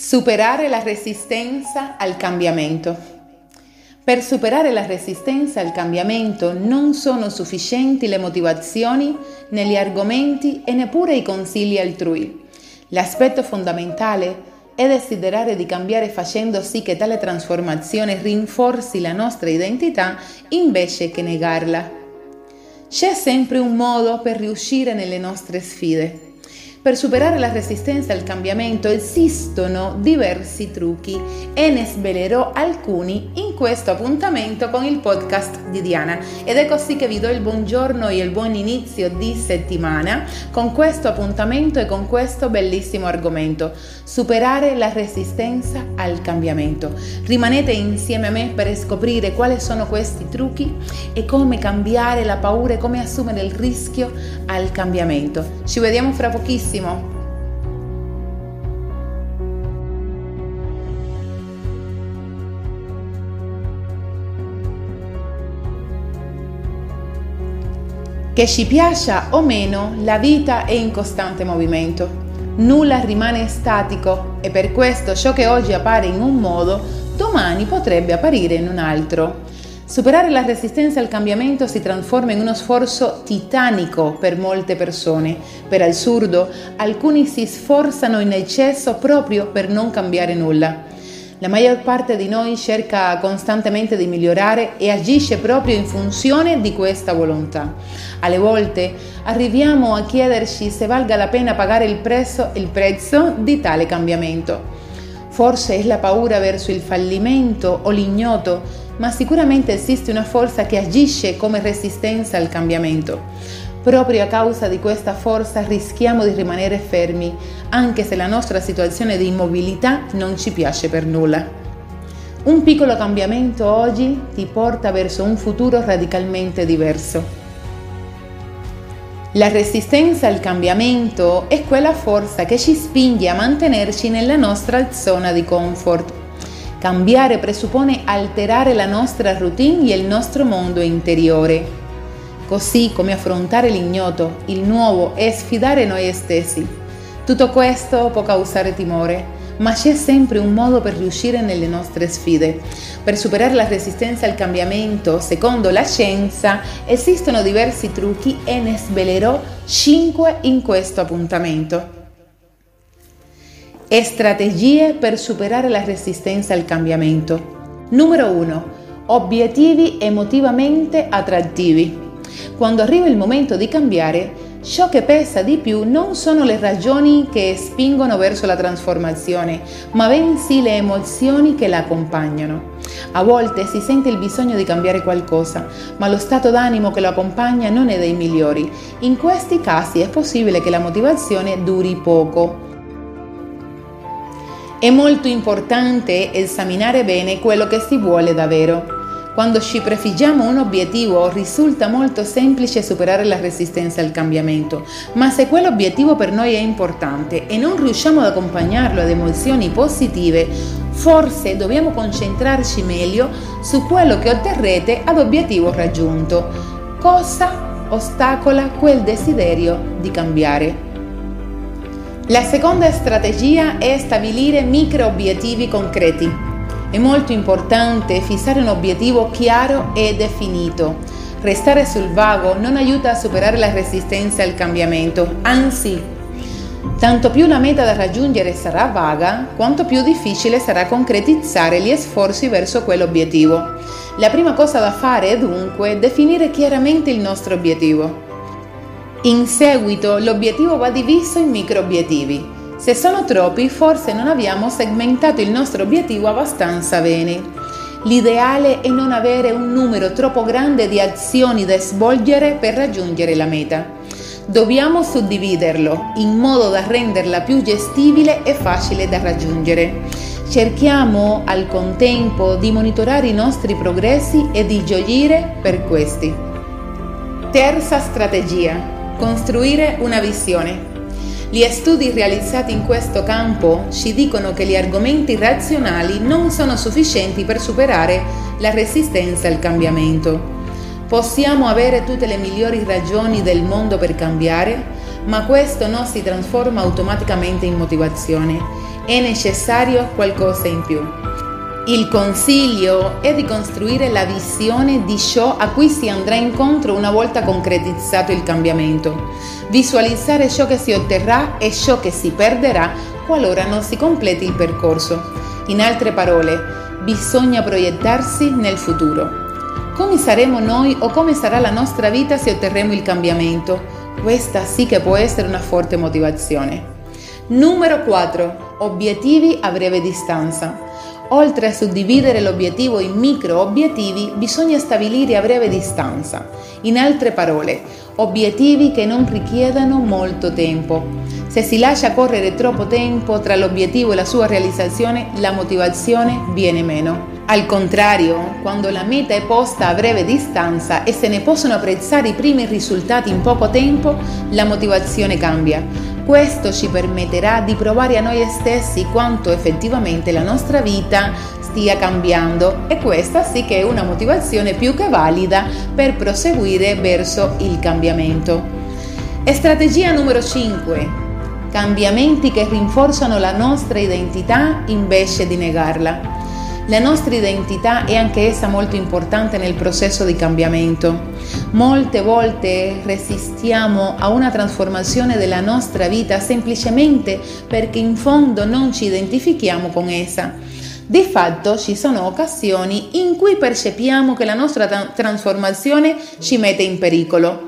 Superare la resistenza al cambiamento. Per superare la resistenza al cambiamento non sono sufficienti le motivazioni né gli argomenti e neppure i consigli altrui. L'aspetto fondamentale è desiderare di cambiare facendo sì che tale trasformazione rinforzi la nostra identità invece che negarla. C'è sempre un modo per riuscire nelle nostre sfide. Per superare la resistenza al cambiamento esistono diversi trucchi e ne svelerò alcuni in questo appuntamento con il podcast di Diana. Ed è così che vi do il buongiorno e il buon inizio di settimana con questo appuntamento e con questo bellissimo argomento, superare la resistenza al cambiamento. Rimanete insieme a me per scoprire quali sono questi trucchi e come cambiare la paura e come assumere il rischio al cambiamento. Ci vediamo fra pochissimo benissimo. Che ci piaccia o meno, la vita è in costante movimento. Nulla rimane statico e per questo ciò che oggi appare in un modo, domani potrebbe apparire in un altro. Superare la resistenza al cambiamento si trasforma in uno sforzo titanico per molte persone. Per assurdo, alcuni si sforzano in eccesso proprio per non cambiare nulla. La maggior parte di noi cerca costantemente di migliorare e agisce proprio in funzione di questa volontà. Alle volte arriviamo a chiederci se valga la pena pagare il prezzo, il prezzo di tale cambiamento. Forse è la paura verso il fallimento o l'ignoto ma sicuramente esiste una forza che agisce come resistenza al cambiamento. Proprio a causa di questa forza rischiamo di rimanere fermi, anche se la nostra situazione di immobilità non ci piace per nulla. Un piccolo cambiamento oggi ti porta verso un futuro radicalmente diverso. La resistenza al cambiamento è quella forza che ci spinge a mantenerci nella nostra zona di comfort Cambiare presuppone alterare la nostra routine e il nostro mondo interiore. Così come affrontare l'ignoto, il nuovo e sfidare noi stessi. Tutto questo può causare timore, ma c'è sempre un modo per riuscire nelle nostre sfide. Per superare la resistenza al cambiamento, secondo la scienza, esistono diversi trucchi e ne svelerò 5 in questo appuntamento strategie per superare la resistenza al cambiamento. Numero 1. Obiettivi emotivamente attrattivi. Quando arriva il momento di cambiare, ciò che pesa di più non sono le ragioni che spingono verso la trasformazione, ma bensì le emozioni che la accompagnano. A volte si sente il bisogno di cambiare qualcosa, ma lo stato d'animo che lo accompagna non è dei migliori. In questi casi è possibile che la motivazione duri poco. È molto importante esaminare bene quello che si vuole davvero. Quando ci prefiggiamo un obiettivo risulta molto semplice superare la resistenza al cambiamento, ma se quell'obiettivo per noi è importante e non riusciamo ad accompagnarlo ad emozioni positive, forse dobbiamo concentrarci meglio su quello che otterrete ad obiettivo raggiunto. Cosa ostacola quel desiderio di cambiare? La seconda strategia è stabilire micro obiettivi concreti. È molto importante fissare un obiettivo chiaro e definito. Restare sul vago non aiuta a superare la resistenza al cambiamento, anzi, tanto più la meta da raggiungere sarà vaga, quanto più difficile sarà concretizzare gli sforzi verso quell'obiettivo. La prima cosa da fare è dunque definire chiaramente il nostro obiettivo. In seguito l'obiettivo va diviso in micro obiettivi. Se sono troppi, forse non abbiamo segmentato il nostro obiettivo abbastanza bene. L'ideale è non avere un numero troppo grande di azioni da svolgere per raggiungere la meta. Dobbiamo suddividerlo in modo da renderla più gestibile e facile da raggiungere. Cerchiamo al contempo di monitorare i nostri progressi e di gioire per questi. Terza strategia Costruire una visione. Gli studi realizzati in questo campo ci dicono che gli argomenti razionali non sono sufficienti per superare la resistenza al cambiamento. Possiamo avere tutte le migliori ragioni del mondo per cambiare, ma questo non si trasforma automaticamente in motivazione, è necessario qualcosa in più. Il consiglio è di costruire la visione di ciò a cui si andrà incontro una volta concretizzato il cambiamento, visualizzare ciò che si otterrà e ciò che si perderà qualora non si completi il percorso. In altre parole, bisogna proiettarsi nel futuro. Come saremo noi o come sarà la nostra vita se otterremo il cambiamento? Questa sì che può essere una forte motivazione. Numero 4. Obiettivi a breve distanza. Oltre a suddividere l'obiettivo in micro obiettivi, bisogna stabilire a breve distanza. In altre parole, obiettivi che non richiedano molto tempo. Se si lascia correre troppo tempo tra l'obiettivo e la sua realizzazione, la motivazione viene meno. Al contrario, quando la meta è posta a breve distanza e se ne possono apprezzare i primi risultati in poco tempo, la motivazione cambia. Questo ci permetterà di provare a noi stessi quanto effettivamente la nostra vita stia cambiando e questa sì che è una motivazione più che valida per proseguire verso il cambiamento. E strategia numero 5. Cambiamenti che rinforzano la nostra identità invece di negarla. La nostra identità è anche essa molto importante nel processo di cambiamento. Molte volte resistiamo a una trasformazione della nostra vita semplicemente perché in fondo non ci identifichiamo con essa. Di fatto ci sono occasioni in cui percepiamo che la nostra trasformazione ci mette in pericolo.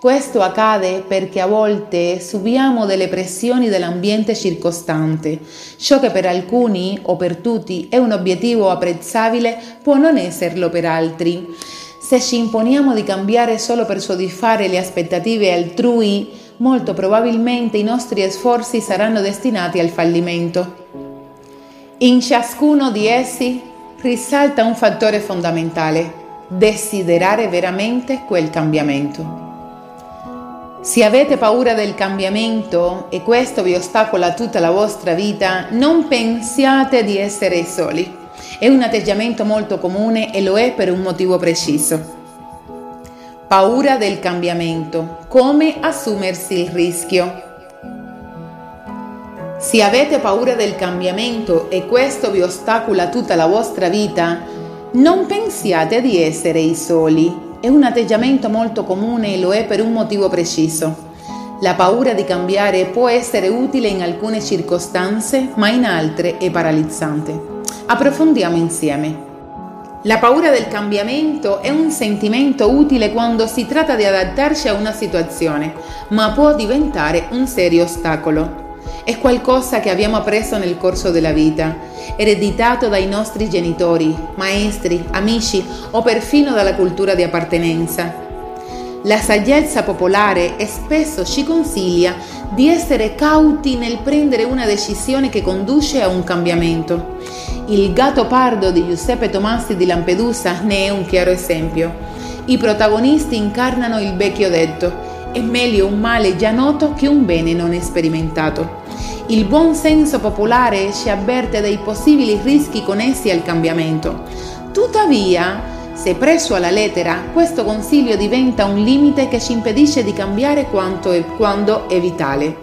Questo accade perché a volte subiamo delle pressioni dell'ambiente circostante. Ciò che per alcuni o per tutti è un obiettivo apprezzabile può non esserlo per altri. Se ci imponiamo di cambiare solo per soddisfare le aspettative altrui, molto probabilmente i nostri sforzi saranno destinati al fallimento. In ciascuno di essi risalta un fattore fondamentale, desiderare veramente quel cambiamento. Se avete paura del cambiamento e questo vi ostacola tutta la vostra vita, non pensiate di essere soli. È un atteggiamento molto comune e lo è per un motivo preciso. Paura del cambiamento. Come assumersi il rischio. Se avete paura del cambiamento e questo vi ostacola tutta la vostra vita, non pensiate di essere i soli. È un atteggiamento molto comune e lo è per un motivo preciso. La paura di cambiare può essere utile in alcune circostanze, ma in altre è paralizzante. Approfondiamo insieme. La paura del cambiamento è un sentimento utile quando si tratta di adattarci a una situazione, ma può diventare un serio ostacolo. È qualcosa che abbiamo appreso nel corso della vita, ereditato dai nostri genitori, maestri, amici o perfino dalla cultura di appartenenza. La saggezza popolare spesso ci consiglia di essere cauti nel prendere una decisione che conduce a un cambiamento. Il gatto pardo di Giuseppe Tomassi di Lampedusa ne è un chiaro esempio. I protagonisti incarnano il vecchio detto, è meglio un male già noto che un bene non sperimentato. Il buon senso popolare ci avverte dei possibili rischi connessi al cambiamento. Tuttavia, se preso alla lettera, questo consiglio diventa un limite che ci impedisce di cambiare quanto e quando è vitale.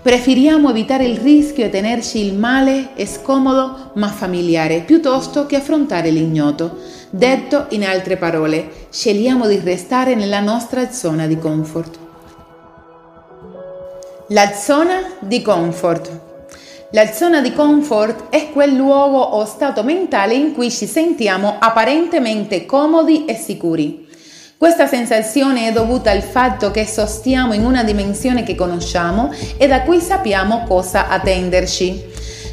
Preferiamo evitare il rischio e tenerci il male è scomodo ma familiare, piuttosto che affrontare l'ignoto. Detto in altre parole, scegliamo di restare nella nostra zona di comfort. La zona di comfort. La zona di comfort è quel luogo o stato mentale in cui ci sentiamo apparentemente comodi e sicuri. Questa sensazione è dovuta al fatto che sostiamo in una dimensione che conosciamo e da cui sappiamo cosa attenderci.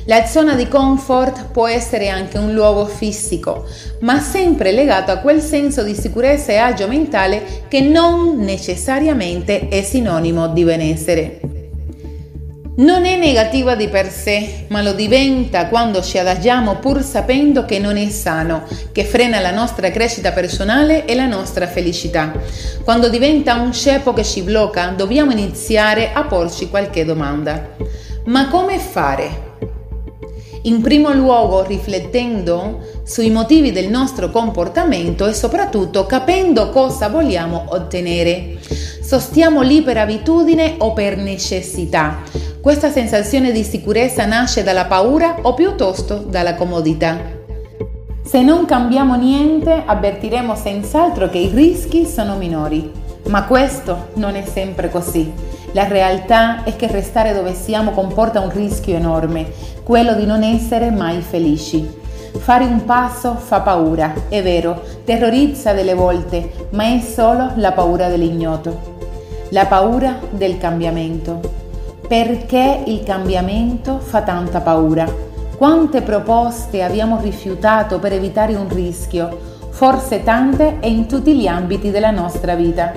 La zona di comfort può essere anche un luogo fisico, ma sempre legato a quel senso di sicurezza e agio mentale che non necessariamente è sinonimo di benessere. Non è negativa di per sé, ma lo diventa quando ci adagiamo pur sapendo che non è sano, che frena la nostra crescita personale e la nostra felicità. Quando diventa un ceppo che ci blocca, dobbiamo iniziare a porci qualche domanda. Ma come fare? In primo luogo riflettendo sui motivi del nostro comportamento e soprattutto capendo cosa vogliamo ottenere. Sostiamo lì per abitudine o per necessità. Questa sensazione di sicurezza nasce dalla paura o piuttosto dalla comodità. Se non cambiamo niente, avvertiremo senz'altro che i rischi sono minori. Ma questo non è sempre così. La realtà è che restare dove siamo comporta un rischio enorme, quello di non essere mai felici. Fare un passo fa paura, è vero, terrorizza delle volte, ma è solo la paura dell'ignoto. La paura del cambiamento. Perché il cambiamento fa tanta paura? Quante proposte abbiamo rifiutato per evitare un rischio? Forse tante e in tutti gli ambiti della nostra vita.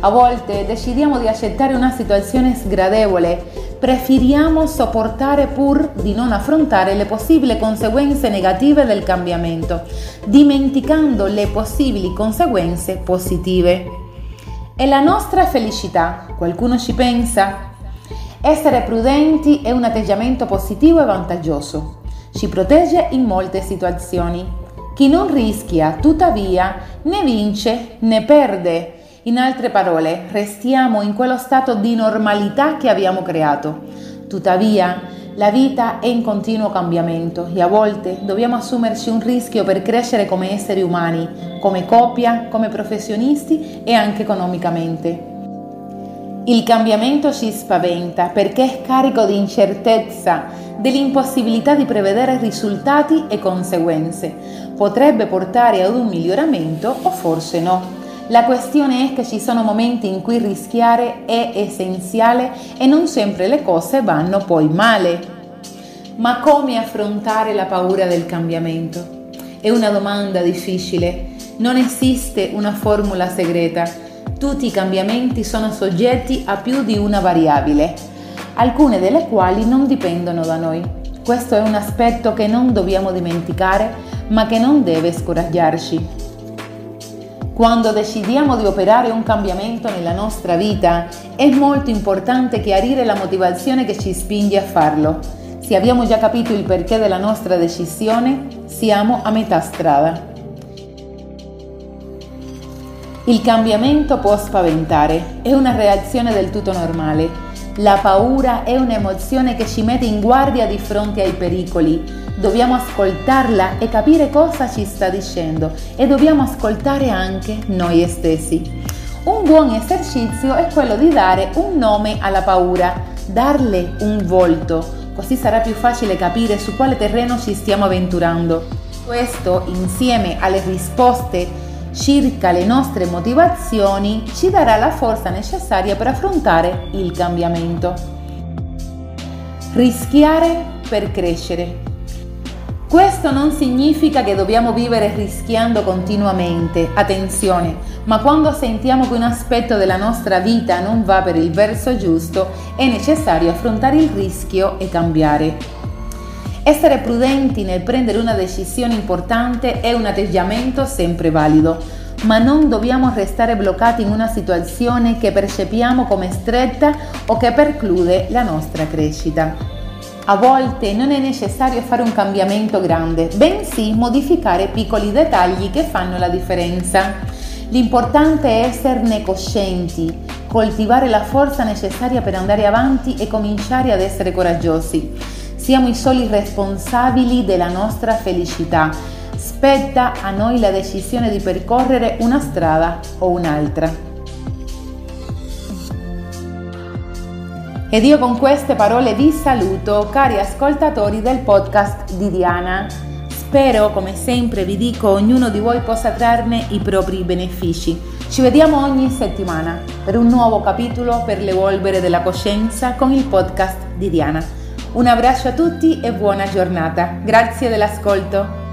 A volte decidiamo di accettare una situazione sgradevole preferiamo sopportare pur di non affrontare le possibili conseguenze negative del cambiamento, dimenticando le possibili conseguenze positive. E la nostra felicità, qualcuno ci pensa? Essere prudenti è un atteggiamento positivo e vantaggioso. Ci protegge in molte situazioni. Chi non rischia, tuttavia, né vince né perde in altre parole, restiamo in quello stato di normalità che abbiamo creato. Tuttavia, la vita è in continuo cambiamento e a volte dobbiamo assumerci un rischio per crescere come esseri umani, come coppia, come professionisti e anche economicamente. Il cambiamento ci spaventa perché è carico di incertezza, dell'impossibilità di prevedere risultati e conseguenze. Potrebbe portare ad un miglioramento o forse no. La questione è che ci sono momenti in cui rischiare è essenziale e non sempre le cose vanno poi male. Ma come affrontare la paura del cambiamento? È una domanda difficile. Non esiste una formula segreta. Tutti i cambiamenti sono soggetti a più di una variabile, alcune delle quali non dipendono da noi. Questo è un aspetto che non dobbiamo dimenticare, ma che non deve scoraggiarci. Quando decidiamo di operare un cambiamento nella nostra vita è molto importante chiarire la motivazione che ci spinge a farlo. Se abbiamo già capito il perché della nostra decisione, siamo a metà strada. Il cambiamento può spaventare, è una reazione del tutto normale. La paura è un'emozione che ci mette in guardia di fronte ai pericoli, dobbiamo ascoltarla e capire cosa ci sta dicendo e dobbiamo ascoltare anche noi stessi. Un buon esercizio è quello di dare un nome alla paura, darle un volto, così sarà più facile capire su quale terreno ci stiamo avventurando. Questo, insieme alle risposte circa le nostre motivazioni, ci darà la forza necessaria per affrontare il cambiamento. Rischiare per crescere. Questo non significa che dobbiamo vivere rischiando continuamente, attenzione, ma quando sentiamo che un aspetto della nostra vita non va per il verso giusto, è necessario affrontare il rischio e cambiare. Essere prudenti nel prendere una decisione importante è un atteggiamento sempre valido, ma non dobbiamo restare bloccati in una situazione che percepiamo come stretta o che preclude la nostra crescita. A volte non è necessario fare un cambiamento grande, bensì modificare piccoli dettagli che fanno la differenza. L'importante è esserne coscienti, coltivare la forza necessaria per andare avanti e cominciare ad essere coraggiosi. Siamo i soli responsabili della nostra felicità. Spetta a noi la decisione di percorrere una strada o un'altra. Ed io con queste parole vi saluto, cari ascoltatori del podcast di Diana. Spero, come sempre vi dico, ognuno di voi possa trarne i propri benefici. Ci vediamo ogni settimana per un nuovo capitolo per l'evolvere della coscienza con il podcast di Diana. Un abbraccio a tutti e buona giornata. Grazie dell'ascolto.